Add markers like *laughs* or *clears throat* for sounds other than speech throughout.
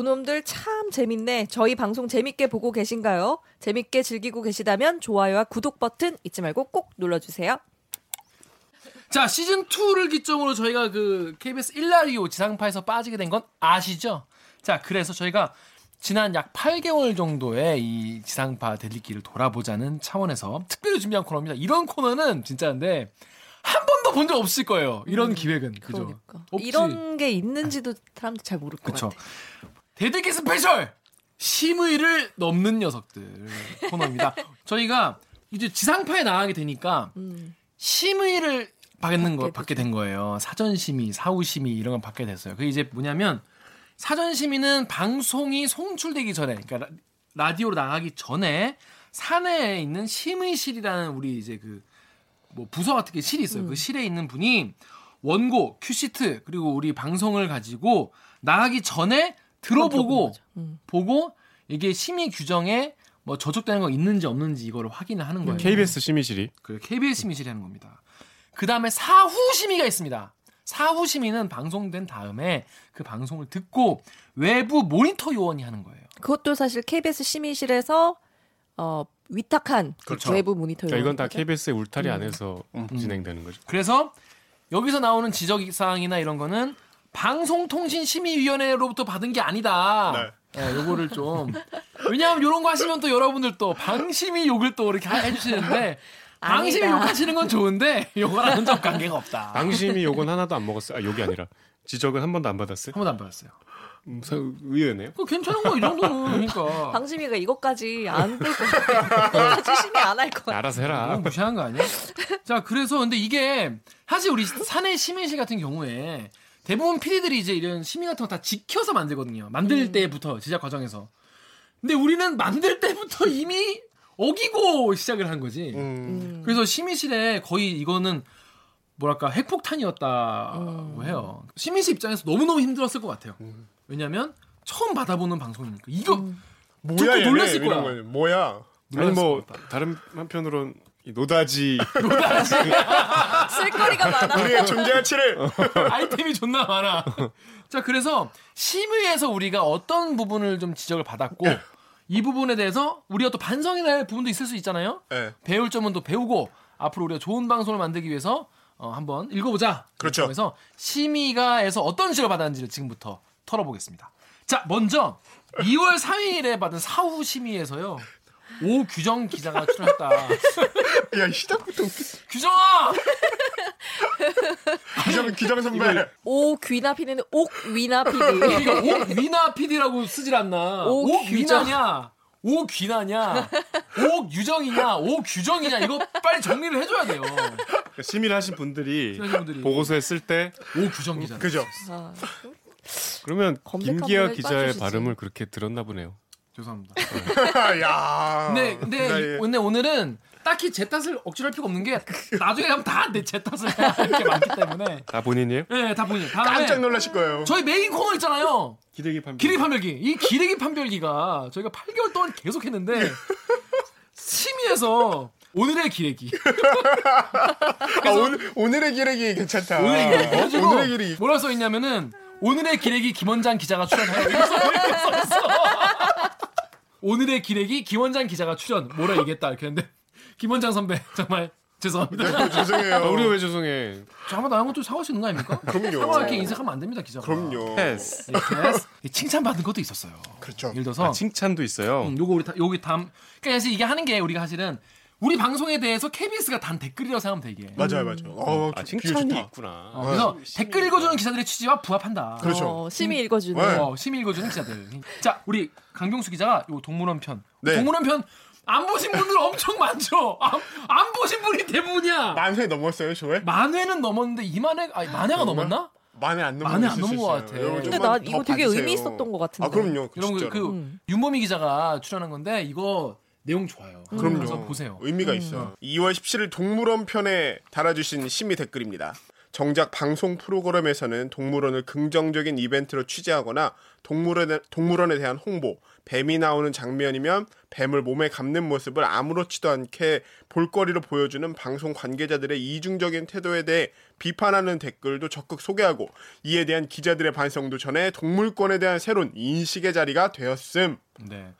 고놈들 참 재밌네. 저희 방송 재밌게 보고 계신가요? 재밌게 즐기고 계시다면 좋아요와 구독 버튼 잊지 말고 꼭 눌러주세요. 자 시즌 2를 기점으로 저희가 그 KBS 1라디오 지상파에서 빠지게 된 건 아시죠? 자 그래서 저희가 지난 약 8개월 정도의 이 지상파 댓읽기를 돌아보자는 차원에서 특별히 준비한 코너입니다. 이런 코너는 진짜인데 한 번도 본 적 없을 거예요. 이런 기획은 그죠? 그러니까. 이런 게 있는지도 사람들 잘 모를 것 그쵸. 같아. 댓읽기 special 심의를 넘는 녀석들 코너입니다. *laughs* 저희가 이제 지상파에 나가게 되니까 음. 심의를 받는 거 받게 된 거예요. 사전 심의, 사후 심의 이런 걸 받게 됐어요. 그게 이제 뭐냐면 사전 심의는 방송이 송출되기 전에 그러니까 라, 디오로 나가기 전에 사내에 있는 심의실이라는 우리 이제 그 뭐 부서 같은 게 실이 있어요. 그 실에 있는 분이 원고, 큐시트 그리고 우리 방송을 가지고 나가기 전에 들어보고 음. 보고 이게 심의 규정에 뭐 저촉되는 거 있는지 없는지 이거를 확인을 하는 거예요. KBS 심의실이 그 KBS 심의실이 하는 겁니다. 그 다음에 사후 심의가 있습니다. 사후 심의는 방송된 다음에 그 방송을 듣고 외부 모니터 요원이 하는 거예요. 그것도 사실 KBS 심의실에서 어, 위탁한 그렇죠. 외부 모니터. 그러니까 이건 다? KBS의 울타리 음. 안에서 진행되는 거죠. 그래서 여기서 나오는 지적 사항이나 이런 거는 방송통신심의위원회로부터 받은 게 아니다. 네, 요거를 좀 왜냐하면 이런 거 하시면 또 여러분들 또 방심이 욕을 또 이렇게 하- 해주시는데 방심이. 욕하시는 건 좋은데 요거랑은 좀 관계가 없다. 방심이 욕은 하나도 안 먹었어요. 아, 욕이 아니라 지적은 한 번도 안 받았어요. 한 번도 안 받았어요. 음, 사- 의외네요. 그 괜찮은 거 이 정도는 그러니까 *laughs* 방심이가 이것까지 안볼것 같아. 이것까지 심의 안할것 같아. 알아서 해라. 너무 무시한 거 아니야? 자, 그래서 근데 이게 사실 우리 사내 심의실 같은 경우에 대부분 PD들이 이제 이런 심의 같은 거 다 지켜서 만들거든요. 만들 때부터 제작 과정에서. 근데 우리는 만들 때부터 *laughs* 이미 어기고 시작을 한 거지. 음. 그래서 심의실에 거의 이거는 뭐랄까 핵폭탄이었다고 음. 해요. 심의실 입장에서 너무너무 힘들었을 것 같아요. 왜냐면 처음 받아보는 방송이니까 이거 뭐야 듣고 얘네 놀랐을 거야. 뭐야? 아니 뭐 다른 한편으론 이 노다지 *laughs* *laughs* 쓸거리가 많아. 우리의 존재 가치를 아이템이 존나 많아. 자, 그래서 심의에서 우리가 어떤 부분을 좀 지적을 받았고 이 부분에 대해서 우리가 또 반성해야 할 부분도 있을 수 있잖아요. 네. 배울 점은 또 배우고 앞으로 우리가 좋은 방송을 만들기 위해서 어, 한번 읽어보자. 그렇죠. 그래서 심의가에서 어떤 지적을 받았는지를 지금부터 털어보겠습니다. 자, 먼저 2월 3일에 받은 사후 심의에서요. 오 규정 기자가 출연했다. 야 시작부터 웃겨. 규정아! 기정 기정 선배. 오 귀나 피디는 옥 위나 피디. 이거 옥위나 PD라고 쓰질 않나. 옥규정. 옥위나냐, 옥귀나냐, 옥유정이냐, 옥규정이냐 이거 빨리 정리를 해줘야 돼요. 심의를 하신 분들이 분들이. 보고서에 쓸때 옥규정 기자. 그죠. 아, 그러면 김기아 기자의. 발음을 그렇게 들었나 보네요. 죄송합니다. *laughs* 야. 근데 근데 얘- 근데 오늘은 딱히 제 탓을 억지로 할 필요가 없는 게 나중에 하면 다내 탓을 해야 할게 많기 때문에. 다 본인이에요? 네, 다. 다음에 깜짝 놀라실 거예요. 저희 메인 코너 있잖아요. 기대기 판. 기레기 판별기. 이 기레기 판별기가 저희가 8개월 동안 계속 했는데 심의에서 오늘의 기레기. *laughs* 아, 오늘 오늘의 기레기 괜찮다. 오늘의 기레기. 그래가지고 오늘의 기레기. 뭐라 써 있냐면은 오늘의 기레기 김원장 기자가 출연해요. 이렇게 써 있어. 오늘의 기레기 김원장 기자가 출연. 뭐라 얘기했다 이렇게 했는데 *laughs* 김원장 선배 정말 죄송합니다. 죄송해요. 아, 우리가 왜 죄송해? 저 한번 나온 것도 있는 거 아닙니까? *laughs* 그럼요. 사과 이렇게 인색하면 안 됩니다 기자가. 그럼요. 패스. 예, 패스. 칭찬받은 것도 있었어요. 그렇죠. 예를 들어서 아, 칭찬도 있어요. 음, 요거 우리 다, 여기 다음 그러니까 사실 이게 하는 게 우리가 사실은 우리 방송에 대해서 KBS가 단 댓글이라고 생각하면 돼 이게. 맞아요, 맞아요. 어, 아, 칭찬이 좋다. 있구나. 어, 그래서 댓글 읽어주는 기자들의 취지와 부합한다. 그렇죠. 어, 심의 읽어주는. 네. 어, 심의 읽어주는 기자들. 자, 우리 강병수 기자가 요 동물원 편. 네. 동물원 편 안 보신 분들 엄청 많죠. 안, 안 보신 분이 대부분이야. 만회 넘었어요, 조회? 만회는 넘었는데 이만회 아니 만회가 정말? 넘었나? 만회 안 넘은 만회 거안 넘은 수 것. 같아. 여러분 근데 나더 이거 되게 봐주세요. 의미 있었던 것 같은데. 아, 그럼요. 여러분 그, 진짜로. 그 음. 윤범희 기자가 출연한 건데 이거 내용 좋아요. 그럼요. 가서 보세요. 의미가 있어요. 2월 17일 동물원 편에 달아주신 심의 댓글입니다. 정작 방송 프로그램에서는 동물원을 긍정적인 이벤트로 취재하거나 동물원에, 동물원에 대한 홍보, 뱀이 나오는 장면이면 뱀을 몸에 감는 모습을 아무렇지도 않게 볼거리로 보여주는 방송 관계자들의 이중적인 태도에 대해 비판하는 댓글도 적극 소개하고 이에 대한 기자들의 반성도 전해 동물권에 대한 새로운 인식의 자리가 되었음. 네.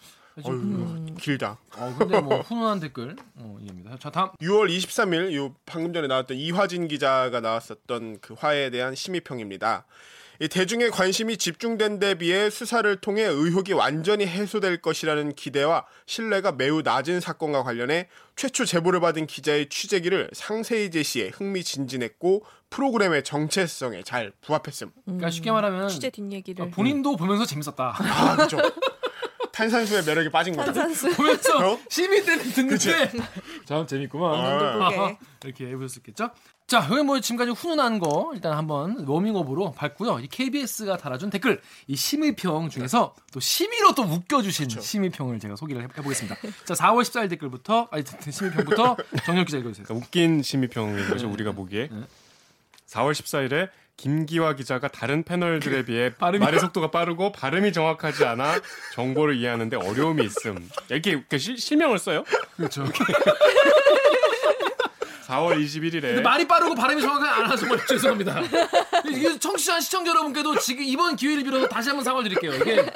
어휴, 길다. 어, 근데 뭐 훈훈한 댓글 어, 이해입니다. 자 다음 6월 23일 요 방금 전에 나왔던 이화진 기자가 나왔었던 그 화에 대한 심의평입니다. 이 대중의 관심이 집중된 데 비해 수사를 통해 의혹이 완전히 해소될 것이라는 기대와 신뢰가 매우 낮은 사건과 관련해 최초 제보를 받은 기자의 취재기를 상세히 제시해 흥미진진했고 프로그램의 정체성에 잘 부합했음. 그러니까 쉽게 말하면 취재 뒷얘기를 어, 본인도 보면서 재밌었다. 아 그죠. *laughs* 탄산수의 매력에 빠진 거죠. 탄산수 보면서 어? 시민 때는 듣는데 참 재밌구만. 아. *laughs* 이렇게 해볼 수 있겠죠. 자, 여기 뭐 지금까지 훈훈한 거 일단 한번 워밍업으로 밟고요. 이 KBS가 달아준 댓글, 이 심의평 중에서 또 심의로 또 웃겨주신 심의평을 제가 소개를 해- 해보겠습니다. 자, 4월 14일 댓글부터, 아니, 심의평부터 정혁 기자 읽어주세요. 그러니까 웃긴 심의평인 거죠 우리가 보기에. 4월 14일에 김기화 기자가 다른 패널들에 비해 발음이- 말의 속도가 빠르고 발음이 정확하지 않아 정보를 이해하는데 어려움이 있음. 이렇게, 이렇게 실, 실명을 써요. 그렇죠. *laughs* 4월 21일에 근데 말이 빠르고 발음이 정확하지 않아 정말 죄송합니다. 이게 청취자 시청자 여러분께도 지금 이번 기회를 빌어서 다시 한번 사과를 드릴게요. 이게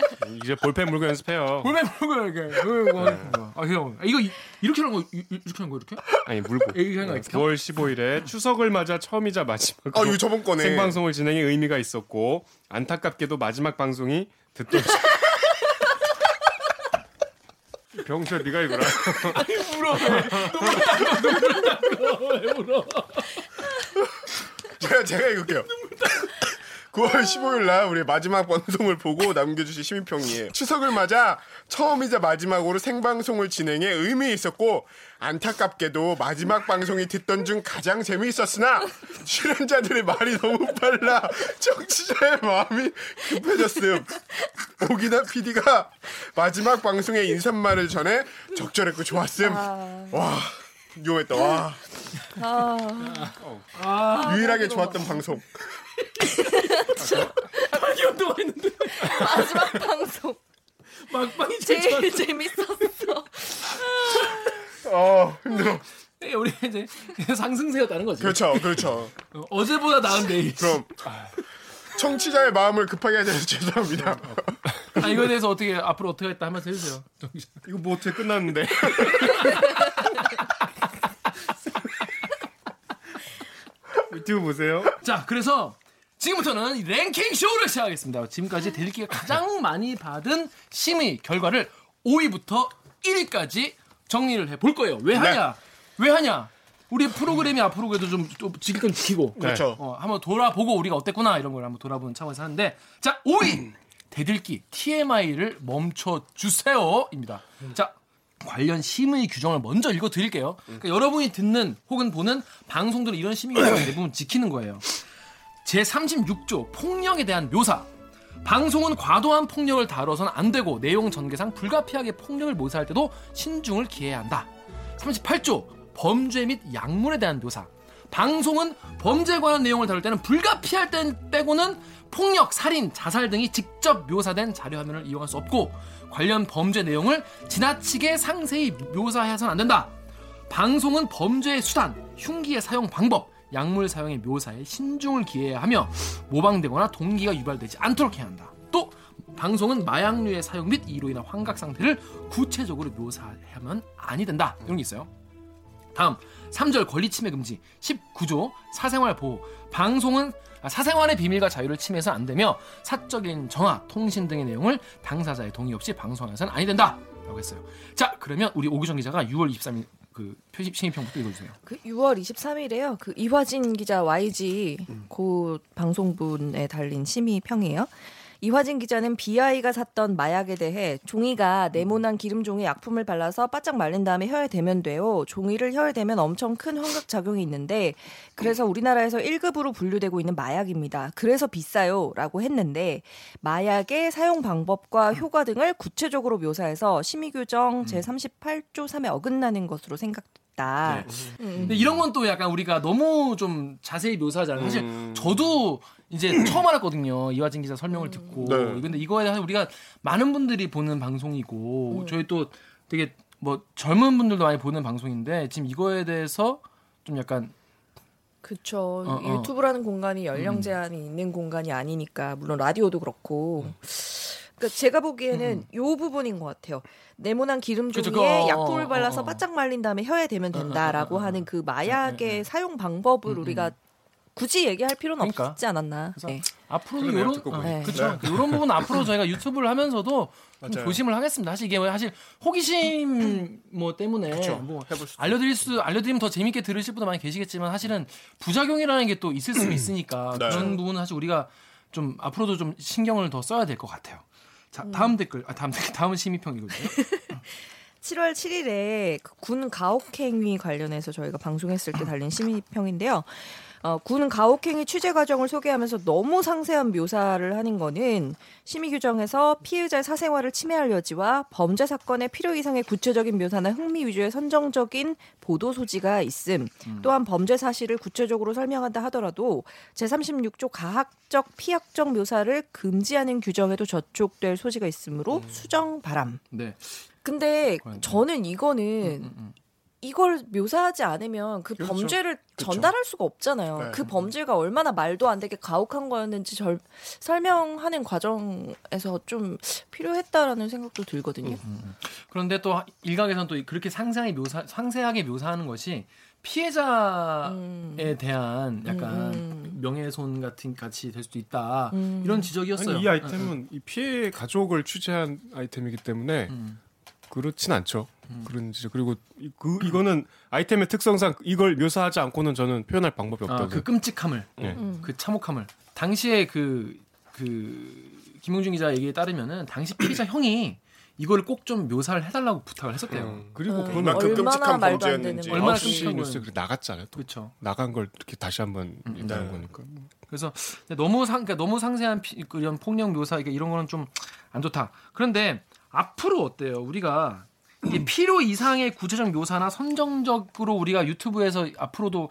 이제 볼펜 물고 연습해요. 볼펜 물고 이렇게. 이거, 아, 형, 이거 이- 이렇게 하는 거 이- 이렇게 하는 거 이렇게? 아니 물고. 이렇게 하는 거 이렇게? 9월 15일에 추석을 맞아 처음이자 마지막으로 아 이거 저번 거네. 생방송을 진행해 의미가 있었고 안타깝게도 마지막 방송이 듣던 *laughs* 병철 네가 읽어라. *laughs* 울어. 눈물 닦아, 눈물. 왜 울어? 제가 제가 읽을게요. 9월 15일 날 우리 마지막 방송을 보고 *laughs* 남겨주신 시민평이에요. 추석을 맞아 처음이자 마지막으로 생방송을 진행해 의미 있었고 안타깝게도 마지막 방송이 듣던 중 가장 재미있었으나 출연자들의 말이 너무 빨라 청취자의 마음이 급해졌음. 오기나 PD가 마지막 방송에 인사말을 전해 적절했고 좋았음. 와 위험했다. 와 아, 유일하게 좋았던 방송. 기억도 했는데 마지막 방송 막방이 제일. 제일 재밌었어. 어 힘들어. 예, 우리 이제 상승세였다는 거지. 그렇죠, 그렇죠. 어, 어제보다 나은 내일. 그럼 청취자의 마음을 급하게 하셔서 죄송합니다. 아, 이거에 대해서 어떻게 앞으로 어떻게 했다 한번 해주세요. 이거 뭐 어떻게 끝났는데? *laughs* 유튜브 보세요. 자, 그래서 지금부터는 이 랭킹 쇼를 시작하겠습니다. 지금까지 대리기가 가장 *laughs* 많이 받은 심의 결과를 5위부터 1위까지 정리를 해 볼 거예요. 왜 하냐? 왜 하냐? 우리 프로그램이 앞으로 그래도 좀, 좀 지킬 건 지키고 그렇죠. 어, 한번 돌아보고 우리가 어땠구나 이런 걸 한번 돌아보는 차원에서 하는데 자 5위 대들기 *clears throat* TMI를 멈춰 주세요입니다. 자 관련 심의 규정을 먼저 읽어 드릴게요. 그러니까 여러분이 듣는 혹은 보는 방송들은 이런 심의 규정을 *clears throat* 대부분 지키는 거예요. 제 36조 폭력에 대한 묘사. 방송은 과도한 폭력을 다뤄서는 안 되고 내용 전개상 불가피하게 폭력을 묘사할 때도 신중을 기해야 한다. 38조 범죄 및 약물에 대한 묘사. 방송은 범죄에 관한 내용을 다룰 때는 불가피할 땐 빼고는 폭력, 살인, 자살 등이 직접 묘사된 자료 화면을 이용할 수 없고 관련 범죄 내용을 지나치게 상세히 묘사해서는 안 된다. 방송은 범죄의 수단, 흉기의 사용 방법, 약물 사용의 묘사에 신중을 기해야 하며 모방되거나 동기가 유발되지 않도록 해야 한다. 또 방송은 마약류의 사용 및 이로 인한 환각 상태를 구체적으로 묘사하면 아니 된다. 이런 게 있어요. 다음 3절 권리 침해 금지 19조 사생활 보호 방송은 아, 사생활의 비밀과 자유를 침해해서 안 되며 사적인 전화, 통신 등의 내용을 당사자의 동의 없이 방송해서는 아니 된다. 라고 했어요. 자, 그러면 우리 오규정 기자가 6월 23일 그 표시 심의 평부터 읽어주세요. 그 6월 23일에요. 그 이화진 기자 YG 고 방송분에 달린 심의 평이에요. 이화진 기자는 BI가 샀던 마약에 대해 종이가 네모난 기름 종이 약품을 발라서 바짝 말린 다음에 혀에 대면 돼요. 종이를 혀에 대면 엄청 큰 환각 작용이 있는데 그래서 우리나라에서 1급으로 분류되고 있는 마약입니다. 그래서 비싸요라고 했는데 마약의 사용 방법과 효과 등을 구체적으로 묘사해서 심의 규정 제38조 3에 어긋나는 것으로 생각됐다. 음. 근데 이런 건 또 약간 우리가 너무 좀 자세히 묘사하잖아요. 사실 음. 저도 이제 *clears throat* 처음 알았거든요. 이화진 기자 설명을 듣고. 네. 근데 이거에 대해서 우리가 많은 분들이 보는 방송이고 저희 또 되게 뭐 젊은 분들도 많이 보는 방송인데 지금 이거에 대해서 좀 약간 그쵸. 어, 어. 유튜브라는 공간이 연령 제한이 있는 공간이 아니니까 물론 라디오도 그렇고. 그러니까 제가 보기에는 요 부분인 것 같아요. 네모난 기름 그쵸, 종이에 그거, 약품을 어, 발라서 어, 어. 바짝 말린 다음에 혀에 대면 된다라고. 하는 그 마약의 사용 방법을 우리가 굳이 얘기할 필요는 그러니까. 없지 않았나. 그래서 네. 그러네요, 이런 어, 보니까. 그렇죠. 이런 부분 앞으로 저희가 유튜브를 하면서도. 조심을 하겠습니다. 사실 이게 뭐 사실 호기심 뭐 때문에 뭐 해볼 수 알려드릴 수 알려드리면 더 재밌게 들으실 분도 많이 계시겠지만 사실은 부작용이라는 게 또 있을 수 있으니까 네. 그런 부분은 사실 우리가 좀 앞으로도 좀 신경을 더 써야 될 것 같아요. 자 다음 댓글 아 다음 댓글 다음 심의평 이거죠. *laughs* 7월 7일에 그군 가혹행위 관련해서 저희가 방송했을 때 달린 심의평인데요. 어, 군 가혹행위 취재 과정을 소개하면서 너무 상세한 묘사를 하는 거는 심의 규정에서 피의자의 사생활을 침해할 여지와 범죄 사건의 필요 이상의 구체적인 묘사나 흥미 위주의 선정적인 보도 소지가 있음. 또한 범죄 사실을 구체적으로 설명한다 하더라도 제36조 가학적 피학적 묘사를 금지하는 규정에도 저촉될 소지가 있으므로 수정 바람. 네. 근데 저는 이거는 음, 음. 이걸 묘사하지 않으면 그 그렇죠. 범죄를 그렇죠. 전달할 수가 없잖아요. 네. 그 범죄가 얼마나 말도 안 되게 가혹한 거였는지 절, 설명하는 과정에서 좀 필요했다라는 생각도 들거든요. 그런데 또 일각에서는 또 그렇게 상세하게 묘사 상세하게 묘사하는 것이 피해자에 음. 대한 약간 음. 명예훼손 같은 같이 될 수도 있다 음. 이런 지적이었어요. 아니, 이 아이템은 이 피해 가족을 취재한 아이템이기 때문에 음. 그렇진 않죠. 그런 지적 그리고 이- 그 이거는 아이템의 특성상 이걸 묘사하지 않고는 저는 표현할 방법이 아, 없다고. 그 끔찍함을, 네. 음. 그 참혹함을. 당시에 그, 그, 김용준 기자 얘기에 따르면은 당시 피해자 형이 이걸 꼭 좀 묘사를 해달라고 부탁을 했었대요. 음. 그리고 음. 그만큼 얼마나 끔찍한 말도 안 범죄였는지. 되는 얼마나 끔찍한 거예요. 그렇게 나갔잖아요. 또 그렇죠. 나간 걸 이렇게 다시 한번 음, 얘기하는 네. 거니까. 그래서 너무 상, 그러니까 너무 상세한 피, 그 이런 폭력 묘사 이런 거는 좀 안 좋다. 그런데 앞으로 어때요? 우리가 이게 *clears throat* 필요 이상의 구체적 묘사나 선정적으로 우리가 유튜브에서 앞으로도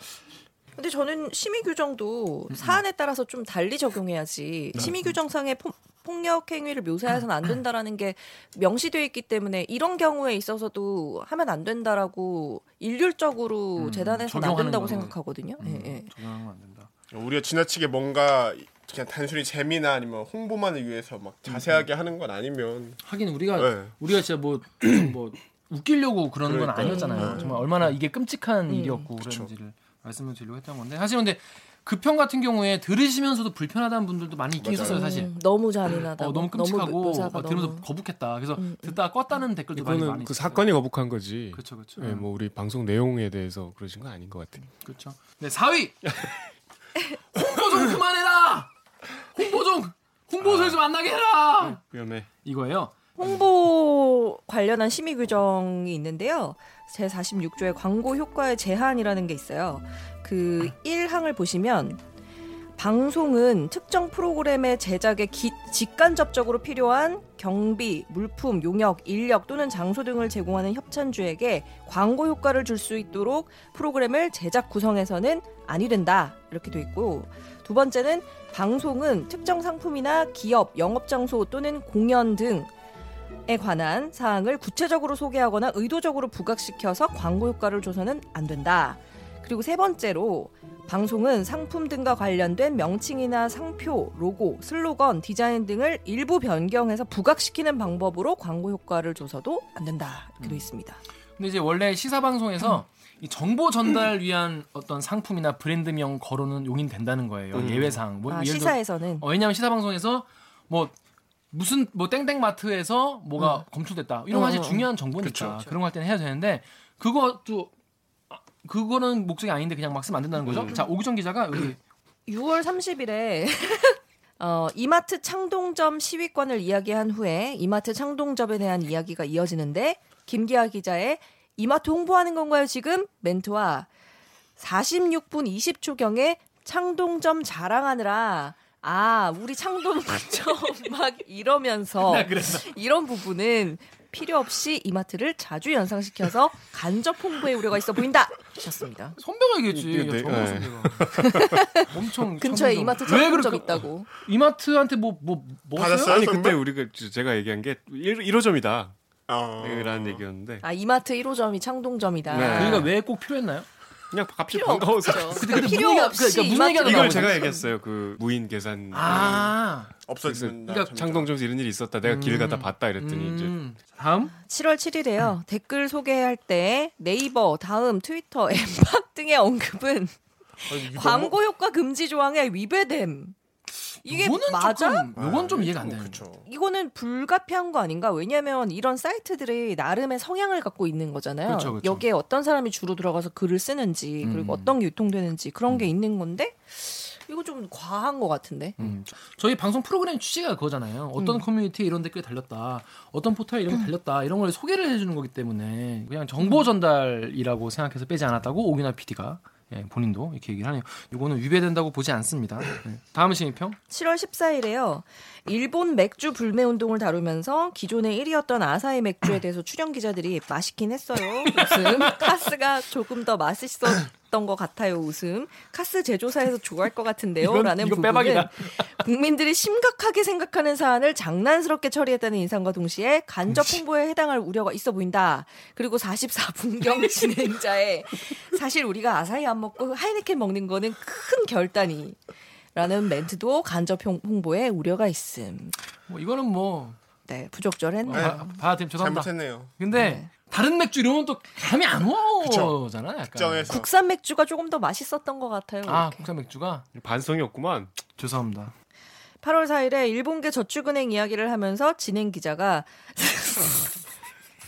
근데 저는 심의 규정도 음, 사안에 따라서 좀 달리 적용해야지 네. 심의 규정상의 포- 폭력 행위를 묘사해서는 안 *clears throat* 된다라는 게 명시되어 있기 때문에 이런 경우에 있어서도 하면 안 된다라고 일률적으로 음, 재단에서는 안 된다고 거는. 생각하거든요. 예, 예. 건안 된다. 우리가 지나치게 뭔가 그냥 단순히 재미나 아니면 홍보만을 위해서 막 자세하게 하는 건 아니면 하긴 우리가 네. 우리가 진짜 뭐 *clears throat* 뭐 웃기려고 그러는 건 그러니까요. 아니었잖아요. 음. 정말 얼마나 이게 끔찍한 음. 일이었고 그쵸. 그런지를 말씀을 드리려고 했던 건데 사실 근데 그 편 같은 경우에 들으시면서도 불편하다는 분들도 많이 있긴 맞아요. 있었어요 사실. 음, 너무 잔인하다. 어, 너무 끔찍하고 어, 들으면서 너무- 거북했다. 그래서 음, 음. 듣다가 껐다는 댓글도 많이 이거는 많이 그 있었어요. 사건이 거북한 거지. 그렇죠, 그렇죠. 예, 뭐 우리 방송 내용에 대해서 그러신 건 아닌 것 같아요. 그렇죠. 네, 4위. *laughs* 홍보 좀 그만해라. 홍보 좀 홍보소에서 만나게 해라. 위험해. 이거예요. 홍보 관련한 심의 규정이 있는데요. 제 46조에 광고 효과의 제한이라는 게 있어요. 그 1항을 보시면 방송은 특정 프로그램의 제작에 기- 직간접적으로 필요한 경비, 물품, 용역, 인력 또는 장소 등을 제공하는 협찬주에게 광고 효과를 줄 수 있도록 프로그램을 제작 구성해서는 아니 된다. 이렇게 돼 있고 두 번째는 방송은 특정 상품이나 기업, 영업 장소 또는 공연 등에 관한 사항을 구체적으로 소개하거나 의도적으로 부각시켜서 광고 효과를 줘서는 안 된다. 그리고 세 번째로 방송은 상품 등과 관련된 명칭이나 상표, 로고, 슬로건, 디자인 등을 일부 변경해서 부각시키는 방법으로 광고 효과를 줘서도 안 된다. 이렇게 돼 있습니다. 근데 이제 원래 시사 방송에서 이 정보 전달 위한 어떤 상품이나 브랜드명 거론은 용인된다는 거예요. 음. 예외 사항. 뭐 아, 시사에서는 어, 왜냐하면 시사 방송에서 뭐 무슨 뭐 땡땡 마트에서 뭐가 검출됐다 이런 거 사실 어, 어, 어. 중요한 정보니까 그쵸, 그런거 할 때는 해야 되는데 그것도 아, 그거는 목적이 아닌데 그냥 막 쓰면 안 된다는 거죠. 음. 자 오기정 기자가 여기 *clears throat* 6월 30일에 *laughs* 어, 이마트 창동점 시위권을 이야기한 후에 이마트 창동점에 대한 이야기가 이어지는데 김기아 기자의 이마트 홍보하는 건가요 지금 멘트와 46분 20초경에 창동점 자랑하느라 아 우리 창동점 *laughs* 막 이러면서? 이런 부분은 필요 없이 이마트를 자주 연상시켜서 간접 홍보의 우려가 있어 보인다 하셨습니다. 선배가 얘기했지. 이게 내- 정말 네. 선배가. *laughs* 엄청 근처에. 이마트 그럴까? 있다고. 이마트한테 뭐뭐 뭐, 받았어요? 아니 선배? 그때 우리가 제가 얘기한 게 1, 호점이다 어. 라는 얘기였는데 아 이마트 1호점이 창동점이다. 네. 그러니까 왜꼭 필요했나요? 그냥 갑자기 필요 반가워서 없죠. 근데 필요 무슨 없이 그러니까 무슨 이마트를 얘기가 이걸 제가? 얘기했어요. 그 무인 계산 아. 없어진다. 그러니까 창동점에서 이런 일이 있었다. 내가 길 가다 봤다 이랬더니 이제 음. 다음 7월 7일에요. 댓글 소개할 때 네이버, 다음, 트위터, *laughs* 엠팍 등의 언급은 아니, 광고 효과 금지 조항에 위배됨. 이게 맞아? 조금, 요건 좀 아, 이해가 안좀 되는. 그쵸. 이거는 불가피한 거 아닌가? 왜냐면 이런 사이트들이 나름의 성향을 갖고 있는 거잖아요. 그렇죠, 그렇죠. 여기에 어떤 사람이 주로 들어가서 글을 쓰는지 그리고 음. 어떤 게 유통되는지 그런 게 있는 건데 이거 좀 과한 것 같은데. 음. 저희 방송 프로그램 취지가 그거잖아요. 어떤 음. 커뮤니티에 이런 댓글이 달렸다. 어떤 포털에 이런 게 달렸다. 이런 걸 소개를 해주는 거기 때문에 그냥 정보 전달이라고 생각해서 빼지 않았다고 오기나 PD가 예, 본인도 이렇게 얘기를 하네요. 이거는 위배된다고 보지 않습니다. 예. 다음 시민평. 7월 14일에요. 일본 맥주 불매 운동을 다루면서 기존의 1위였던 아사히 맥주에 대해서 출연 기자들이 맛있긴 했어요. 웃음. 카스가 *laughs* 조금 더 맛있 었던 것 같아요. 웃음. 카스 제조사에서 좋아할 것 같은데요. 이건- 라는 이건 부분은. 국민들이 심각하게 생각하는 사안을 장난스럽게 처리했다는 인상과 동시에 간접 홍보에 해당할 우려가 있어 보인다. 그리고 44분경 *laughs* 진행자의 사실 우리가 아사히 안 먹고 하이네켄 먹는 거는 큰 결단이 라는 멘트도 간접 홍- 홍보에 우려가 있음. 뭐 이거는 뭐 네, 부적절했네요. 바- 바하팀 죄송합니다. 잘못했네요. 근데 네. 다른 맥주 이러면 또 감이 안 오잖아. 약간. 국산 맥주가 조금 더 맛있었던 것 같아요. 아 이렇게. 국산 맥주가 반성이 없구만. 죄송합니다. 8월 4일에 일본계 저축은행 이야기를 하면서 진행 기자가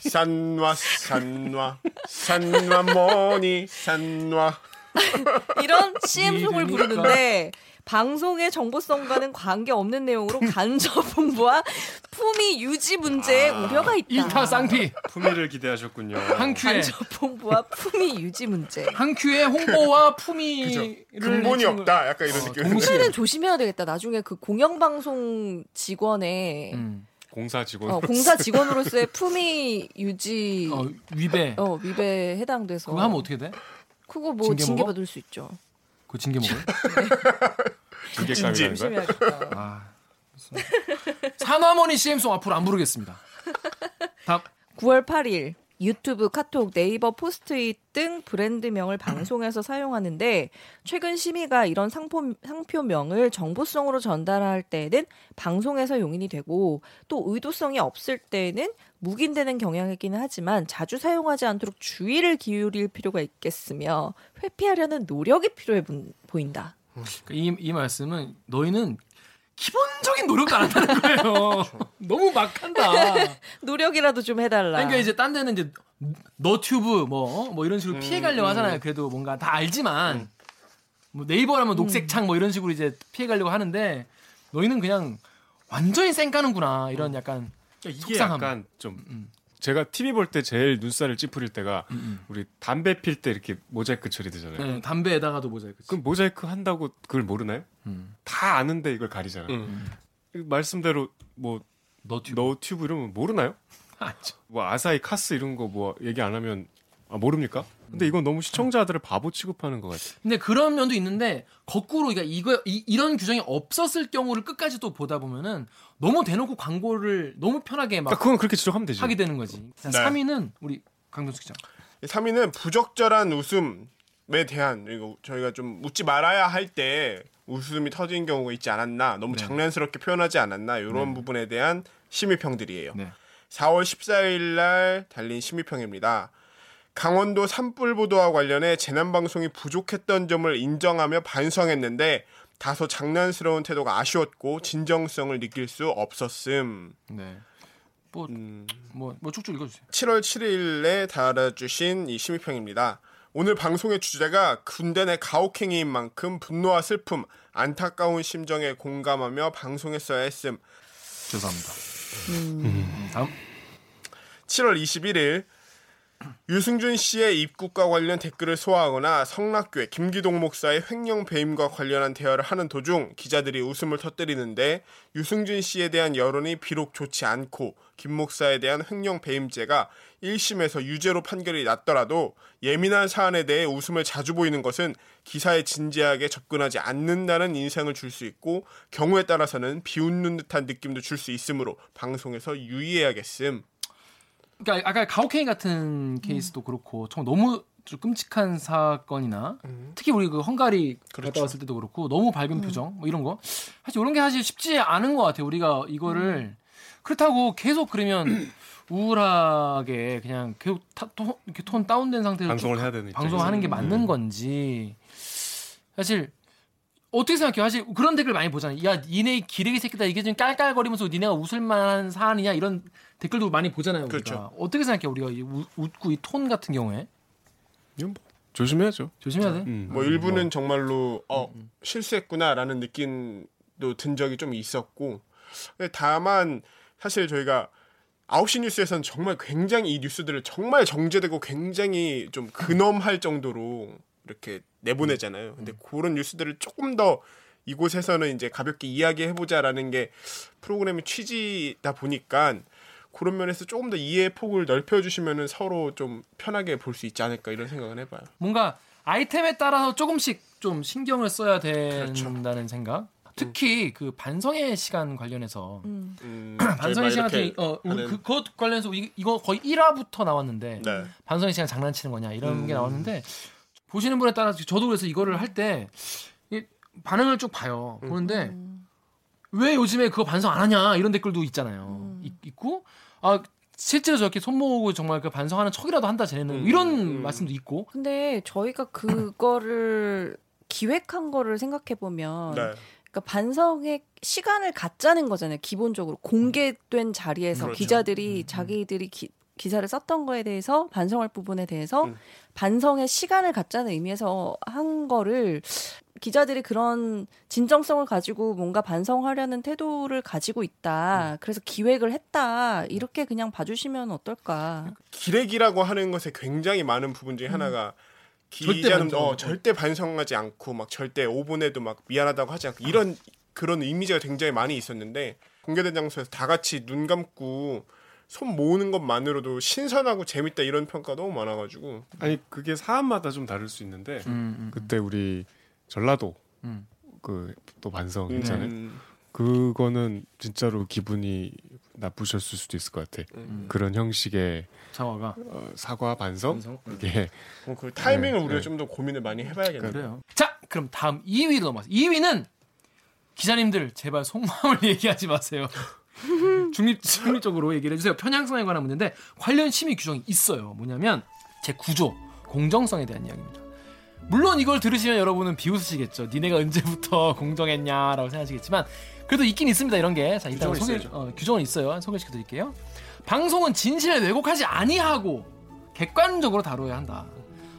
산와 산와 산와 뭐니 산와 이런 CM송을. 부르는데 방송의 정보성과는 관계없는 내용으로 *laughs* 간접 홍보와 품위 유지 문제에 우려가 있다. 일타 쌍피 품위를 기대하셨군요. 한 큐에 간접 홍보와 품위 유지 문제. 한 큐에 홍보와 품위를 *laughs* 근본이 없다. 약간 이런 어, 느낌. 동시에. 이제는 조심해야 되겠다. 나중에 그 공영방송 직원의 음. 공사 직원. 어, 공사 직원으로서의 품위 유지 어, 위배 어, 위배에 해당돼서 그거 하면 어떻게 돼? 그거 뭐 징계? 받을 수 있죠. 그거 징계 먹어요? *laughs* 징계감이라는 거야. 조심해야겠다. 아. 산화머니 CM송 앞으로 안 부르겠습니다. 다음 9월 8일 유튜브, 카톡, 네이버 포스트잇 등 브랜드명을 방송에서 사용하는데 최근 심의가 이런 상표, 상표명을 정보성으로 전달할 때에는 방송에서 용인이 되고 또 의도성이 없을 때에는 묵인되는 경향이기는 하지만 자주 사용하지 않도록 주의를 기울일 필요가 있겠으며 회피하려는 노력이 필요해 보- 보인다. 그러니까 이, 이 말씀은 너희는 기본적인 노력도 안 한다는 거예요. *laughs* 너무 막한다. *laughs* 노력이라도 좀 해달라. 그러니까 이제 딴 데는 이제 너튜브 뭐 뭐 이런 식으로 피해 가려고 하잖아요. 그래도 뭔가 다 알지만 뭐 네이버라면 녹색 창 뭐 이런 식으로 이제 피해 가려고 하는데 너희는 그냥 완전히 쌩 까는구나 이런 약간 그러니까 이게 속상함. 약간 좀 음. 제가 TV 볼 때 제일 눈살을 찌푸릴 때가 음, 우리 담배 필 때 이렇게 모자이크 처리되잖아요. 네, 담배에다가도 모자이크. 그럼 모자이크 한다고 그걸 모르나요? 음. 다 아는데 이걸 가리잖아요. 음. 말씀대로 뭐 너튜브. 너튜브 이러면 모르나요? *laughs* 알죠. 뭐 아사히 카스 이런 거 뭐 얘기 안 하면 아, 모릅니까? 근데 이건 너무 시청자들을 바보 취급하는 것 같아요. 근데 그런 면도 있는데 거꾸로 그러니까 이거 이, 런 규정이 없었을 경우를 끝까지 또 보다 보면은 너무 대놓고 광고를 너무 편하게 막 그러니까 그건 그렇게 지적하면 되지. 하게 되는 거지. 자, 네. 3위는 우리 강동수 기자. 3위는 부적절한 웃음에 대한 이거 저희가 좀 웃지 말아야 할 때 웃음이 터진 경우가 있지 않았나 너무 네. 장난스럽게 표현하지 않았나 이런 네. 부분에 대한 심의평들이에요. 네. 4월 14일 날 달린 심의평입니다. 강원도 산불 보도와 관련해 재난 방송이 부족했던 점을 인정하며 반성했는데 다소 장난스러운 태도가 아쉬웠고 진정성을 느낄 수 없었음. 네. 뭐, 음, 뭐, 뭐 쭉쭉 읽어주세요. 7월 7일에 달아주신 이 심의평입니다. 오늘 방송의 주제가 군대 내 가혹행위인 만큼 분노와 슬픔, 안타까운 심정에 공감하며 방송했어야 했음. 죄송합니다. 음, 다음 7월 21일 유승준 씨의 입국과 관련 댓글을 소화하거나 성락교회 김기동 목사의 횡령 배임과 관련한 대화를 하는 도중 기자들이 웃음을 터뜨리는데 유승준 씨에 대한 여론이 비록 좋지 않고 김 목사에 대한 횡령 배임죄가 1심에서 유죄로 판결이 났더라도 예민한 사안에 대해 웃음을 자주 보이는 것은 기사에 진지하게 접근하지 않는다는 인상을 줄 수 있고 경우에 따라서는 비웃는 듯한 느낌도 줄 수 있으므로 방송에서 유의해야겠음. 그러니까 아까 가혹행위 같은 케이스도 그렇고 정말 너무 좀 끔찍한 사건이나 특히 우리 그 헝가리 갔다 그렇죠. 왔을 때도 그렇고 너무 밝은 표정 뭐 이런 거 사실 이런 게 사실 쉽지 않은 것 같아요. 우리가 이거를 그렇다고 계속 그러면 *clears throat* 우울하게 그냥 계속 타, 톤, 이렇게 톤 다운된 상태로 방송을 쭉 해야 되는 방송하는 게 맞는 건지 사실 어떻게 생각해요? 사실 그런 댓글 많이 보잖아요. 야, 니네 기레기 새끼다. 이게 좀 깔깔거리면서 니네가 웃을 만한 사안이냐 이런 댓글도 많이 보잖아요. 우리가. 그렇죠. 어떻게 생각해요? 우리가 이 우- 웃고 이 톤 같은 경우에 이건 뭐 조심해야죠. 조심해야 돼. 음. 뭐 일부는 정말로 어 실수했구나라는 느낌도 든 적이 좀 있었고 다만 사실 저희가 9시 뉴스에서는 정말 굉장히 이 뉴스들을 정말 정제되고 굉장히 좀 근엄할 정도로 이렇게 내보내잖아요. 근데 그런 뉴스들을 조금 더 이곳에서는 이제 가볍게 이야기해보자라는 게 프로그램의 취지다 보니까 그런 면에서 조금 더 이해의 폭을 넓혀주시면은 서로 좀 편하게 볼 수 있지 않을까 이런 생각을 해봐요. 뭔가 아이템에 따라서 조금씩 좀 신경을 써야 된다는 그렇죠. 생각. 특히 그 반성의 시간 관련해서 음. 음, *clears throat* 반성의 저희 시간 막 같은 어 하는- 그, 그것 관련해서 이- 이거 거의 1화부터 나왔는데 네. 반성의 시간 장난치는 거냐 이런 게 음. 나왔는데 보시는 분에 따라서 저도 그래서 이거를 할 때 반응을 쭉 봐요 음. 보는데 왜 요즘에 그거 반성 안 하냐 이런 댓글도 있잖아요 있, 있고 아 실제로 저렇게 손 모으고 정말 그 반성하는 척이라도 한다 쟤네는 음, 이런 음. 말씀도 있고 근데 저희가 그거를 기획한 거를 생각해 보면 네. 그러니까 반성의 시간을 갖자는 거잖아요. 기본적으로 공개된 자리에서 그렇죠. 기자들이 자기들이 기, 기사를 썼던 거에 대해서 반성할 부분에 대해서 음. 반성의 시간을 갖자는 의미에서 한 거를 기자들이 그런 진정성을 가지고 뭔가 반성하려는 태도를 가지고 있다. 그래서 기획을 했다. 이렇게 그냥 봐주시면 어떨까. 기레기라고 하는 것에 굉장히 많은 부분 중에 하나가 절대 기자는 반성. 어, 절대 반성하지 않고 막 절대 오본에도 막 미안하다고 하지 않고 이런 그런 이미지가 굉장히 많이 있었는데 공개된 장소에서 다 같이 눈 감고 손 모으는 것만으로도 신선하고 재밌다 이런 평가 너무 많아가지고 아니 그게 사안마다 좀 다를 수 있는데 음, 음. 그때 우리 전라도 음. 그또 반성 있잖아요. 음, 그거는 진짜로 기분이 나쁘셨을 수도 있을 것 같아. 음. 그런 형식의 사과가 어, 사과 반성, 반성? 이게 어, 그 타이밍을 네, 우리가 네. 좀더 고민을 많이 해봐야겠네요. 그래요. 자, 그럼 다음 2위로 넘어가서 2위는 기자님들 제발 속마음을 *laughs* 얘기하지 마세요. *laughs* 중립 중립적으로 얘기를 해주세요. 편향성에 관한 문제인데 관련 심의 규정이 있어요. 뭐냐면 제 구조, 공정성에 대한 이야기입니다. 물론 이걸 들으시면 여러분은 비웃으시겠죠. 니네가 언제부터 *laughs* 공정했냐라고 생각하시겠지만 그래도 있긴 있습니다. 이런 게. 자, 일단 규정은 소개 있어야죠. 어, 규정은 있어요. 소개시켜 드릴게요. 방송은 진실을 왜곡하지 아니하고 객관적으로 다뤄야 한다.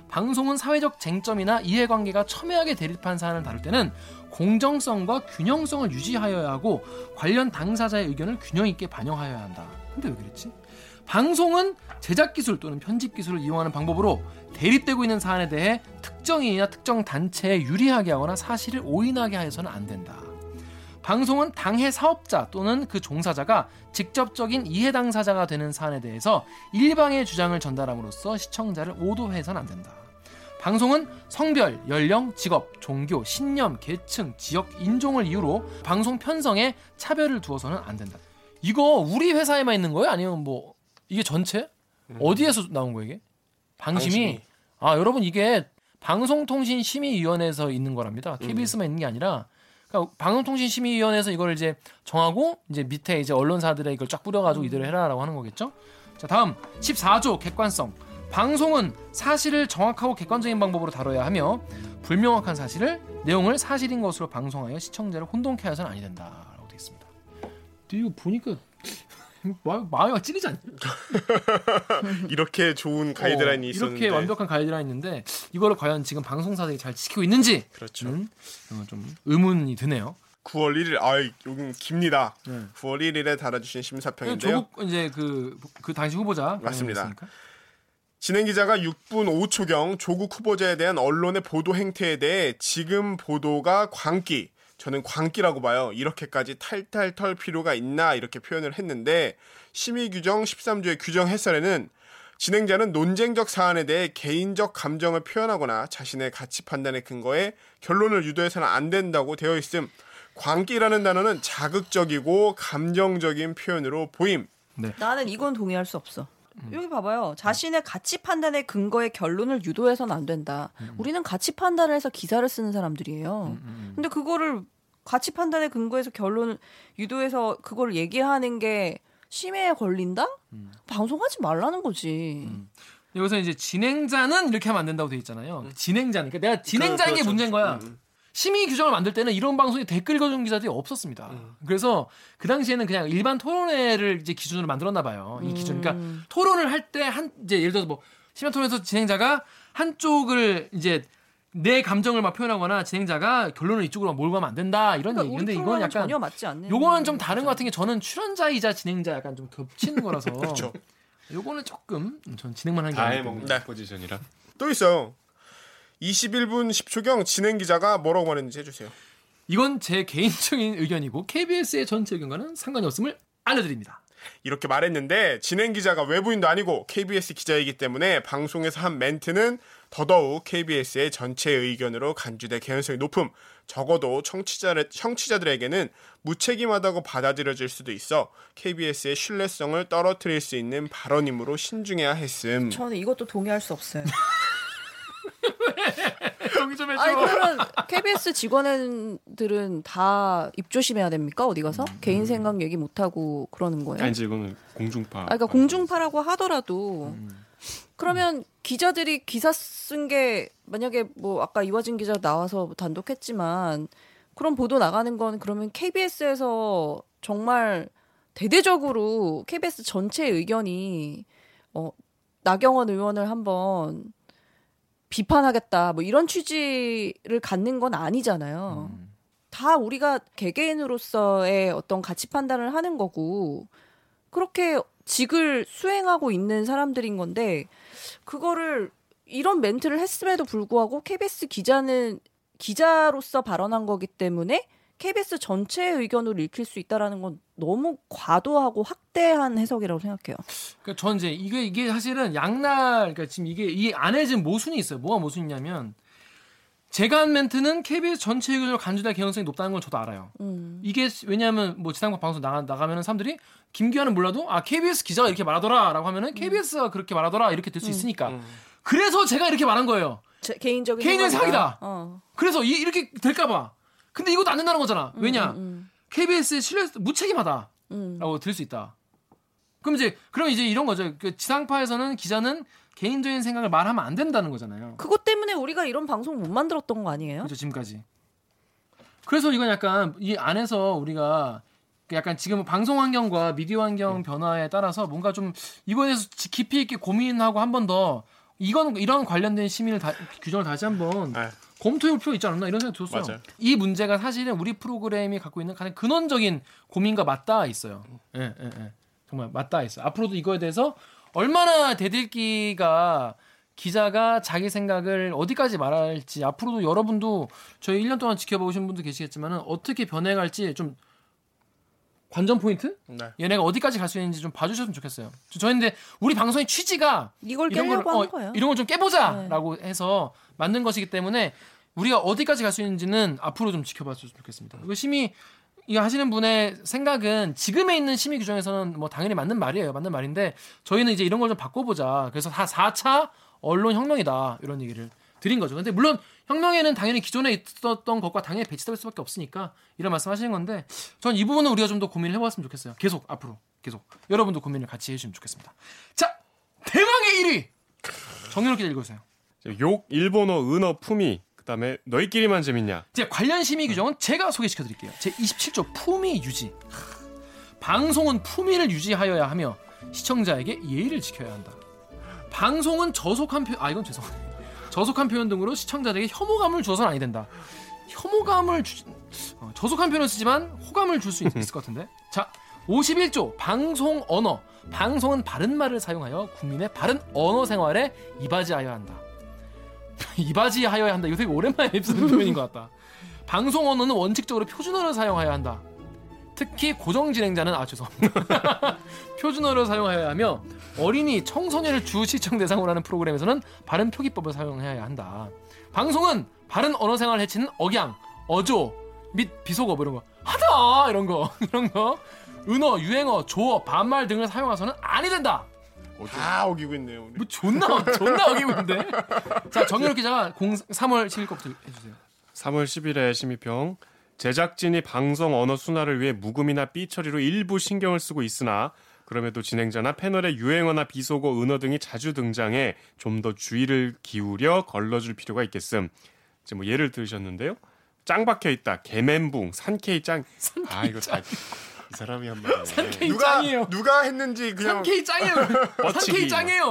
방송은 사회적 쟁점이나 이해관계가 첨예하게 대립한 사안을 다룰 때는 공정성과 균형성을 유지하여야 하고 관련 당사자의 의견을 균형 있게 반영하여야 한다. 근데 왜 그랬지? 방송은 제작 기술 또는 편집 기술을 이용하는 방법으로 대립되고 있는 사안에 대해 특정인이나 특정 단체에 유리하게 하거나 사실을 오인하게 하여서는 안 된다. 방송은 당해 사업자 또는 그 종사자가 직접적인 이해 당사자가 되는 사안에 대해서 일방의 주장을 전달함으로써 시청자를 오도해서는 안 된다. 방송은 성별, 연령, 직업, 종교, 신념, 계층, 지역, 인종을 이유로 방송 편성에 차별을 두어서는 안 된다. 이거 우리 회사에만 있는 거예요? 아니면 뭐 이게 전체? 어디에서 나온 거예요 이게? 방심이? 방심이. 아 여러분 이게 방송통신심의위원회에서 있는 거랍니다. KBS만 있는 게 아니라 그러니까 방송통신심의위원회에서 이걸 이제 정하고 이제 밑에 이제 언론사들에 이걸 쫙 뿌려가지고 이대로 해라라고 하는 거겠죠. 자 다음 14조 객관성. 방송은 사실을 정확하고 객관적인 방법으로 다뤄야 하며 불명확한 사실을 내용을 사실인 것으로 방송하여 시청자를 혼동케 해서는 아니 된다라고 되어 있습니다. 근데 이거 보니까 마- 마음이 막 찔리지 않냐? *laughs* 이렇게 좋은 가이드라인이 어, 있었는데 이렇게 완벽한 가이드라인 있는데 이거를 과연 지금 방송사들이 잘 지키고 있는지 그렇죠. 음, 어, 좀 의문이 드네요. 9월 1일 아 여기 깁니다. 네. 9월 1일에 달아주신 심사평인데요. 조국 이제 그그 당시 후보자 맞습니다. 진행 기자가 6분 5초경 조국 후보자에 대한 언론의 보도 행태에 대해 지금 보도가 광기. 저는 광기라고 봐요. 이렇게까지 탈탈 털 필요가 있나 이렇게 표현을 했는데 심의 규정 13조의 규정 해설에는 진행자는 논쟁적 사안에 대해 개인적 감정을 표현하거나 자신의 가치 판단의 근거에 결론을 유도해서는 안 된다고 되어 있음. 광기라는 단어는 자극적이고 감정적인 표현으로 보임. 나는 이건 동의할 수 없어. 여기 봐봐요. 자신의 가치 판단의 근거에 결론을 유도해서는 안 된다. 우리는 가치 판단을 해서 기사를 쓰는 사람들이에요. 근데 그거를 가치 판단의 근거에서 결론을 유도해서 그걸 얘기하는 게 심해에 걸린다? 방송하지 말라는 거지. 여기서 이제 진행자는 이렇게 하면 안 된다고 돼 있잖아요. 진행자니까 내가 진행자인 게 그렇죠. 문제인 거야. 음. 심의 규정을 만들 때는 이런 방송에 댓글 읽어주는 기자들이 없었습니다. 그래서 그 당시에는 그냥 일반 토론회를 이제 기준으로 만들었나 봐요. 이 기준. 그러니까 토론을 할 때 한 이제 예를 들어서 뭐 심야 토론에서 진행자가 한쪽을 이제 내 감정을 막 표현하거나 진행자가 결론을 이쪽으로 몰고 가면 안 된다 이런 그러니까 얘기. 우리 근데 이건 약간 전혀 맞지 않는. 요거는 좀 다른 것 같은 게 저는 출연자이자 진행자 약간 좀 겹치는 거라서. *laughs* 그렇죠. 요거는 조금 전 진행만 하는 게다 아니기 해먹는 때문에. 네. 포지션이라. 또 있어요. 21분 10초경 진행 기자가 뭐라고 말했는지 해주세요. 이건 제 개인적인 의견이고 KBS의 전체 의견과는 상관이 없음을 알려드립니다. 이렇게 말했는데 진행 기자가 외부인도 아니고 KBS 기자이기 때문에 방송에서 한 멘트는 더더욱 KBS의 전체 의견으로 간주될 개연성이 높음. 적어도 청취자, 청취자들에게는 무책임하다고 받아들여질 수도 있어 KBS의 신뢰성을 떨어뜨릴 수 있는 발언이므로 신중해야 했음. 저는 이것도 동의할 수 없어요. *laughs* 정리 좀 해줘. 아니 그러면 KBS 직원들은 다 입조심해야 됩니까? 어디 가서 개인 생각 얘기 못 하고 그러는 거예요? 아니지 이거는 공중파. 아, 그러니까 공중파라고 하더라도 그러면 기자들이 기사 쓴 게 만약에 뭐 아까 이화진 기자 나와서 단독했지만 그런 보도 나가는 건 그러면 KBS에서 정말 대대적으로 KBS 전체 의견이 어 나경원 의원을 한번 비판하겠다 뭐 이런 취지를 갖는 건 아니잖아요. 다 우리가 개개인으로서의 어떤 가치 판단을 하는 거고 그렇게 직을 수행하고 있는 사람들인 건데 그거를 이런 멘트를 했음에도 불구하고 KBS 기자는 기자로서 발언한 거기 때문에 KBS 전체의 의견으로 읽힐 수 있다라는 건 너무 과도하고 확대한 해석이라고 생각해요. 그러니까 전 이제 이게 이게 사실은 양날 그러니까 지금 이게 이 안에 지금 모순이 있어요. 뭐가 모순이냐면 제가 한 멘트는 KBS 전체 의견으로 간주될 개연성이 높다는 건 저도 알아요. 음. 이게 왜냐하면 뭐 지상파 방송 나가 나가면은 사람들이 김기환은 몰라도 아 KBS 기자가 이렇게 말하더라라고 하면은 KBS가 그렇게 말하더라 이렇게 될 수 있으니까. 그래서 제가 이렇게 말한 거예요. 제, 개인적인 생각이다. 사기다. 어. 그래서 이, 이렇게 될까봐. 근데 이것도 안 된다는 거잖아. 왜냐? 음, KBS의 신뢰 무책임하다라고 음. 들을 수 있다. 그럼 이제 그럼 이제 이런 거죠. 그 지상파에서는 기자는 개인적인 생각을 말하면 안 된다는 거잖아요. 그것 때문에 우리가 이런 방송 못 만들었던 거 아니에요? 그렇죠 지금까지. 그래서 이건 약간 이 안에서 우리가 약간 지금 방송 환경과 미디어 환경 변화에 따라서 뭔가 좀 이거에 대해서 지- 깊이 있게 고민하고 한 번 더 이건 이런 관련된 시민을 다, 규정을 다시 한번 네. 검토해볼 필요 있지 않나 이런 생각이 들었어요. 맞아요. 이 문제가 사실은 우리 프로그램이 갖고 있는 가장 근원적인 고민과 맞닿아 있어요. 예, 예, 예. 정말 맞닿아 있어요. 앞으로도 이거에 대해서 얼마나 대들기가 기자가 자기 생각을 어디까지 말할지 앞으로도 여러분도 저희 1년 동안 지켜보신 분도 계시겠지만 어떻게 변해갈지 좀 관전 포인트? 네. 얘네가 어디까지 갈 수 있는지 좀 봐주셨으면 좋겠어요. 저희는 근데 우리 방송의 취지가 이걸 깨려고 걸, 어, 거예요. 이런 걸 좀 깨보자라고 해서 만든 것이기 때문에 우리가 어디까지 갈 수 있는지는 앞으로 좀 지켜봤으면 좋겠습니다. 이거 심의 이거 하시는 분의 생각은 지금에 있는 심의 규정에서는 뭐 당연히 맞는 말이에요. 맞는 말인데 저희는 이제 이런 걸 좀 바꿔보자. 그래서 다 4차 언론 혁명이다 이런 얘기를 드린 거죠. 근데 물론 혁명에는 당연히 기존에 있었던 것과 당연히 배치될 수밖에 없으니까 이런 말씀하시는 건데 전 이 부분은 우리가 좀 더 고민을 해봤으면 좋겠어요. 계속 앞으로 계속 여러분도 고민을 같이 해주시면 좋겠습니다. 자 대망의 1위 정윤호 기자 읽어주세요. 욕, 일본어, 은어, 품위. 그다음에 너희끼리만 재밌냐. 이제 관련 심의 규정은 제가 소개시켜 드릴게요. 제 27조 품위 유지. 하, 방송은 품위를 유지하여야 하며 시청자에게 예의를 지켜야 한다. 방송은 저속한 표, 아 이건 죄송하네. 저속한 표현 등으로 시청자들에게 혐오감을 주어서는 아니 된다. 혐오감을 주, 어, 저속한 표현을 쓰지만 호감을 줄 수 있을 것 같은데. 자, 51조 방송 언어. 방송은 바른 말을 사용하여 국민의 바른 언어 생활에 이바지하여야 한다. *laughs* 이바지하여야 한다. 이거 되게 오랜만에 쓰는 표현인 것 같다. 방송 언어는 원칙적으로 표준어를 사용하여야 한다. 특히 고정 진행자는 아 죄송합니다. *laughs* 표준어를 사용하여야 하며 어린이 청소년을 주 시청 대상으로 하는 프로그램에서는 바른 표기법을 사용해야 한다. 방송은 바른 언어 생활을 해치는 억양, 어조 및 비속어 뭐 이런 거 하다 이런 거 *laughs* 이런 거 은어, 유행어, 조어, 반말 등을 사용해서는 아니 된다. 다 어기고 있네요. 우리. 뭐 존나 존나 어기고 있는데. 자 정현욱 기자가 0, 3월 7일 거부터 해주세요. 3월 10일에 심의평 제작진이 방송 언어 순화를 위해 묵음이나 삐 처리로 일부 신경을 쓰고 있으나 그럼에도 진행자나 패널의 유행어나 비속어, 은어 등이 자주 등장해 좀 더 주의를 기울여 걸러줄 필요가 있겠음. 이제 뭐 예를 들으셨는데요. 짱 박혀 있다. 개멘붕, 산케이 짱. 아 이거 다 이 사람이 한 말이네. 산케이 누가 짱이에요. 누가 했는지 그냥 3K 짱이에요. 3K 짱이에요.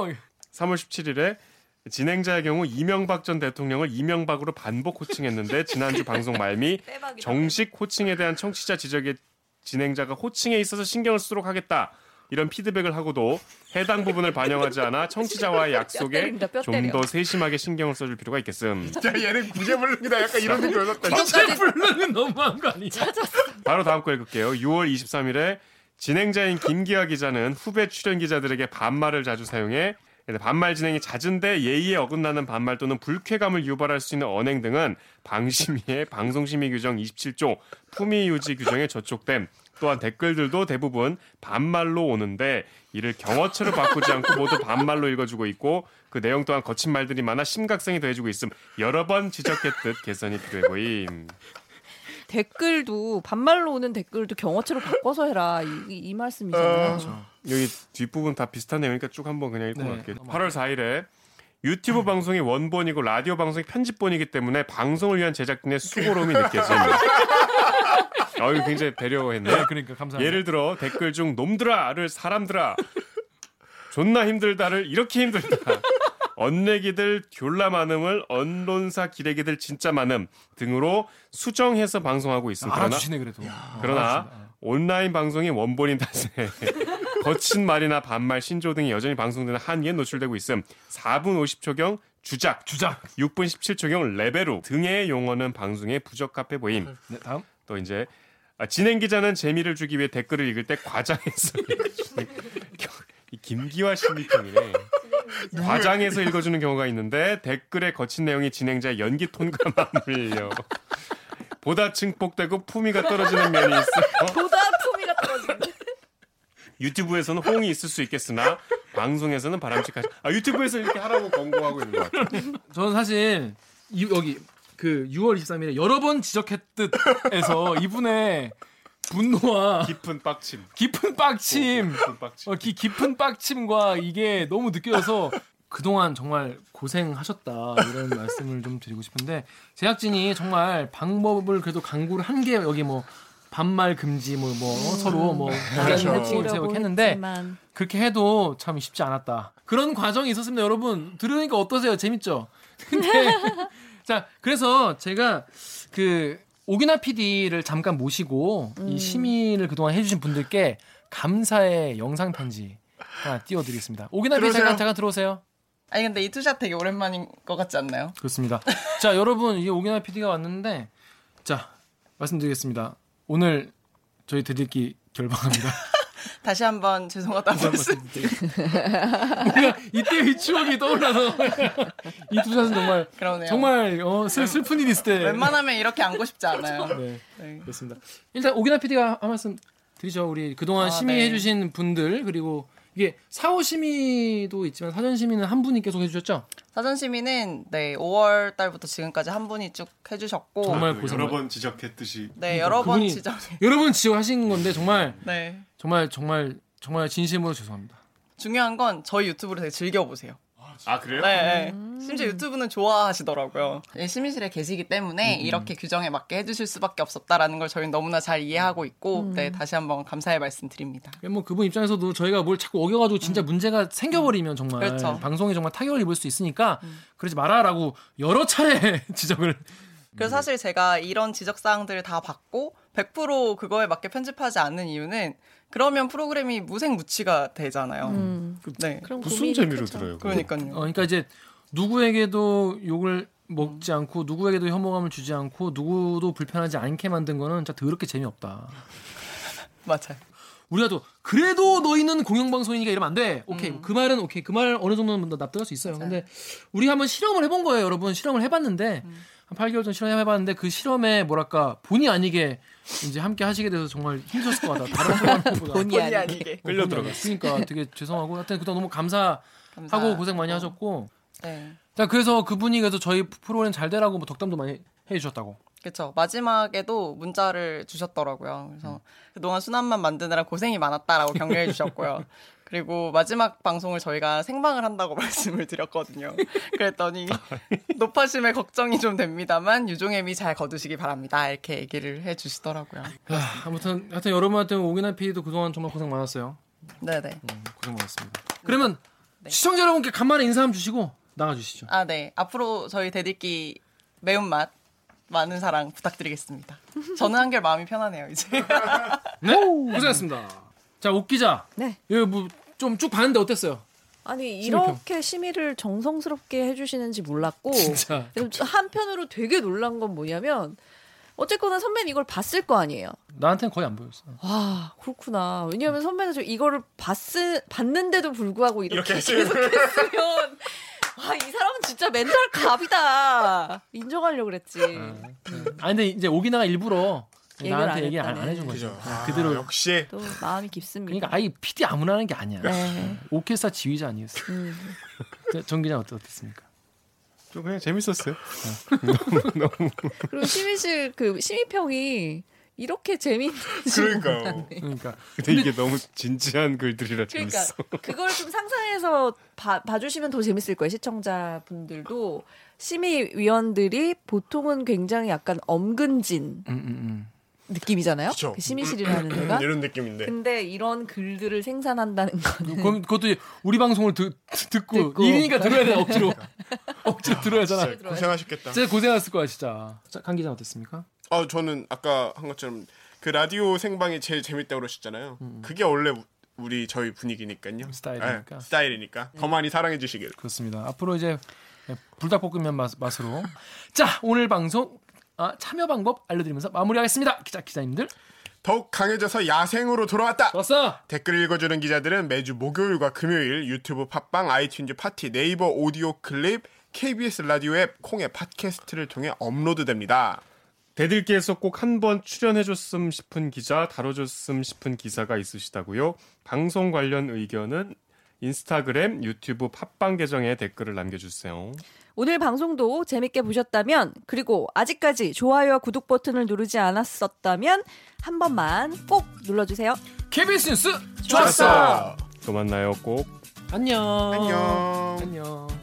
3월 17일에 진행자의 경우 이명박 전 대통령을 이명박으로 반복 호칭했는데 *laughs* 지난주 방송 말미 *laughs* 정식 호칭에 대한 청취자 지적에 진행자가 호칭에 있어서 신경을 쓰도록 하겠다. 이런 피드백을 하고도 해당 부분을 반영하지 않아 *laughs* 청취자와의 약속에 좀. 더 세심하게 신경을 써줄 필요가 있겠음. 야 얘는 구제불능이다 약간 이런 느낌 얻었다. 전체 불르는 너무한 거 아니야? 바로 다음 거 읽을게요. 6월 23일에 진행자인 김기아 기자는 후배 출연 기자들에게 반말을 자주 사용해 반말 진행이 잦은데 예의에 어긋나는 반말 또는 불쾌감을 유발할 수 있는 언행 등은 방심위의 *laughs* 방송심의 규정 27조 품위 유지 규정에 저촉됨. 또한 댓글들도 대부분 반말로 오는데 이를 경어체로 바꾸지 않고 모두 반말로 읽어주고 있고 그 내용 또한 거친 말들이 많아 심각성이 더해지고 있음. 여러 번 지적했듯 개선이 필요해 보임. 댓글도 반말로 오는 댓글도 경어체로 바꿔서 해라 이, 이, 이 말씀이잖아요. 여기 뒷부분 다 비슷한 내용이니까 쭉 한번 그냥 읽고 네, 갈게요. 넘어갈게요. 8월 4일에 유튜브 방송이 원본이고 라디오 방송이 편집본이기 때문에 방송을 위한 제작진의 수고로움이 느껴집니다. *laughs* 어유 굉장히 배려했네. 그러니까 감사합니다. 예를 들어 댓글 중 놈들아를 사람들아 존나 힘들다를 이렇게 힘들다. 언내기들 졸라 많음을 언론사 기레기들 진짜 많음 등으로 수정해서 방송하고 있음. 그러나 알아주시네 그래도. 그러나 알아주시네. 온라인 방송이 원본인 탓에 *laughs* 거친 말이나 반말, 신조 등이 여전히 방송되는 한계에 노출되고 있음. 4분 50초경 주작, 주작. 6분 17초경 레벨우 등의 용어는 방송에 부적합해 보임. 네 다음. 또 이제 아, 진행 기자는 재미를 주기 위해 댓글을 읽을 때 과장해서 *laughs* 김기화 심리평이네. 과장해서 읽어주는 경우가 있는데 댓글의 거친 내용이 진행자의 연기 톤과 *laughs* 맞물려 보다 증폭되고 품위가 떨어지는 면이 있어 *laughs* 보다 품위가 떨어지는. 유튜브에서는 호응이 있을 수 있겠으나 방송에서는 바람직하지. 아 유튜브에서 이렇게 하라고 권고하고 있는 것 같아. *laughs* 저는 사실 이, 여기 그 6월 23일에 여러 번 지적했듯에서 이분의 분노와 깊은 빡침. 깊은 빡침, 깊은 빡침. 어, 기, 깊은 빡침과 이게 너무 느껴져서 그동안 정말 고생하셨다 이런 *laughs* 말씀을 좀 드리고 싶은데 제작진이 정말 방법을 그래도 강구를 한 게 여기 뭐 반말 금지 뭐, 뭐 서로 뭐 그렇죠. 해칭을 세우고 했는데 했지만 그렇게 해도 참 쉽지 않았다. 그런 과정이 있었습니다, 여러분. 들으니까 어떠세요? 재밌죠? *laughs* 근데 *laughs* 자, 그래서 제가 그 오기나 PD를 잠깐 모시고 이 심의를 그동안 해주신 분들께 감사의 영상 편지 하나 띄워드리겠습니다. 오기나 PD. 잠깐 잠깐 들어오세요. 아니 근데 이 two shot 되게 오랜만인 것 같지 않나요? 그렇습니다. 자, 여러분, 이 오기나 PD가 왔는데, 자, 말씀드리겠습니다. 오늘 저희 댓읽기 결방합니다. *laughs* 다시 한번 죄송하다는 말씀. 뭔가 이때의 추억이 떠올라서 *laughs* 이 two shot은 정말 그러네요. 정말 어, 슬, 슬픈 일 있을 때. 웬만하면 이렇게 앉고 싶지 *laughs* 않아요. 네, 네. 그렇습니다. 일단 오기나 PD가 한 말씀 드리죠. 우리 그동안 아, 심의해주신 분들 그리고 이게 사후 심의도 있지만 사전 심의는 한 분이 계속 해주셨죠. 사전 시민은 네 5월 달부터 지금까지 한 분이 쭉 해주셨고 정말 고생. 여러 번 지적했듯이 네 여러 번 지적. 여러 분 지원하신 건데 정말 *laughs* 네 정말 정말 정말 진심으로 죄송합니다. 중요한 건 저희 유튜브를 되게 즐겨 보세요. 아 그래요? 네, 네. 심지어 유튜브는 좋아하시더라고요. 예, 심의실에 계시기 때문에 이렇게 규정에 맞게 해주실 수밖에 없었다라는 걸 저희는 너무나 잘 이해하고 있고, 네, 다시 한번 감사의 말씀 드립니다. 뭐 그분 입장에서도 저희가 뭘 자꾸 어겨가지고 진짜 문제가 생겨버리면 정말 그렇죠. 방송에 정말 타격을 입을 수 있으니까 그러지 마라라고 여러 차례 *laughs* 지적을 그래서 사실 제가 이런 지적 사항들을 다 받고 100% 그거에 맞게 편집하지 않는 이유는 그러면 프로그램이 무색무취가 되잖아요. 음. 네. 그럼 무슨 재미로 크죠. 들어요? 그거? 그러니까요. 어, 그러니까 이제 누구에게도 욕을 먹지 않고 누구에게도 혐오감을 주지 않고 누구도 불편하지 않게 만든 거는 진짜 더럽게 재미없다. *laughs* 맞아요. 우리가 또 그래도 너희는 공영방송이니까 이러면 안 돼. 오케이 그 말은 오케이 그 말 어느 정도는 납득할 수 있어요. 근데 우리 한번 실험을 해본 거예요, 여러분. 실험을 해봤는데 한 8개월 전 실험해봤는데 그 실험에 뭐랄까 본의 아니게 이제 함께 하시게 돼서 정말 힘드셨을 것 같아. 다른 프로그램보다 *laughs* 본의 본의 아니게. 끌려 들어갔어. 그러니까 되게 죄송하고 하여튼 그동안 너무 감사하고 감사. 고생 많이 하셨고 네. 자 그래서 그분이 그래서 저희 프로그램 잘 되라고 뭐 덕담도 많이 해주셨다고. 그렇죠. 마지막에도 문자를 주셨더라고요. 그래서 그동안 순한만 만드느라 고생이 많았다라고 격려해 주셨고요. *laughs* 그리고 마지막 방송을 저희가 생방을 한다고 *laughs* 말씀을 드렸거든요. 그랬더니 노파심에 걱정이 좀 됩니다만 유종애미 잘 거두시기 바랍니다. 이렇게 얘기를 해 주시더라고요. 아, 아무튼 하여튼 여러분한테 오기나 피도 그동안 정말 고생 많았어요. 네네. 음, 고생 많았습니다. 그러면 시청자 여러분께 간만에 인사 한번 주시고 나가주시죠. 아, 네. 앞으로 저희 대들기 매운맛 많은 사랑 부탁드리겠습니다. 저는 한결 마음이 편하네요, 이제. *laughs* 네, 고생했습니다. 자, 옥 기자. 네. 여기 뭐좀 쭉 봤는데 어땠어요? 아니. 이렇게 심의를 정성스럽게 해주시는지 몰랐고 *laughs* 진짜. 한편으로 되게 놀란 건 뭐냐면 어쨌거나 선배는 이걸 봤을 거 아니에요. 나한테는 거의 안 보였어. 와 그렇구나. 왜냐하면 선배는 저 이거를 봤을 봤는데도 불구하고 이렇게, 이렇게. 계속했으면 와이 사람은 진짜 멘탈 갑이다. 인정하려고 그랬지. 아 근데 이제 오기나가 일부러 나한테 안 얘기 안. 안 해준 거죠. 아, 그대로. 역시 또 마음이 깊습니다. 그러니까 아예 PD 아무나 하는 게 아니야. 네. 오케스트라 지휘자 아니었어. 음. 자, 정 기자 어땠, 어땠습니까? 좀 그냥 재밌었어요. *laughs* 그리고 심의실 그 심의평이 이렇게 재미있는 그러니까요. 그러니까 근데 이게 너무 진지한 글들이라 그러니까 재밌어. 그걸 좀 상상해서 봐, 봐주시면 더 재밌을 거예요 시청자분들도 심의위원들이 보통은 굉장히 약간 엄근진 음, 음, 음. 느낌이잖아요 그쵸. 그 심의실이라는 데가 이런 느낌인데. 근데 이런 글들을 생산한다는 거는 그럼 그것도 우리 방송을 듣, 듣고, 듣고. 일이니까 들어야 돼 억지로 *laughs* 억지로 들어야 하잖아. 진짜 고생하셨겠다. 진짜 고생했을 거야 진짜. 자, 강 기자 어땠습니까? 아 저는 아까 한 것처럼 그 라디오 생방이 제일 재밌다고 그러셨잖아요. 그게 원래 우- 우리 저희 분위기니까요. 스타일이니까. 네, 스타일이니까 더 많이 사랑해 주시길. 그렇습니다. 앞으로 이제 불닭볶음면 맛, 맛으로 *laughs* 자 오늘 방송 아, 참여 방법 알려드리면서 마무리하겠습니다. 기자 기자님들 더욱 강해져서 야생으로 돌아왔다. 좋았어. 댓글 읽어주는 기자들은 매주 목요일과 금요일 유튜브 팟빵, 아이튠즈 팟티, 네이버 오디오 클립, KBS 라디오 앱, 콩의 팟캐스트를 통해 업로드됩니다. 대들기에서 꼭 한 번 출연해줬음 싶은 기자, 다뤄줬음 싶은 기사가 있으시다고요? 방송 관련 의견은 인스타그램, 유튜브 팟빵 계정에 댓글을 남겨주세요. 오늘 방송도 재밌게 보셨다면 그리고 아직까지 좋아요와 구독 버튼을 누르지 않았었다면 한 번만 꼭 눌러주세요 KBS 뉴스 좋았어. 또 만나요, 꼭. 안녕. 안녕. 안녕.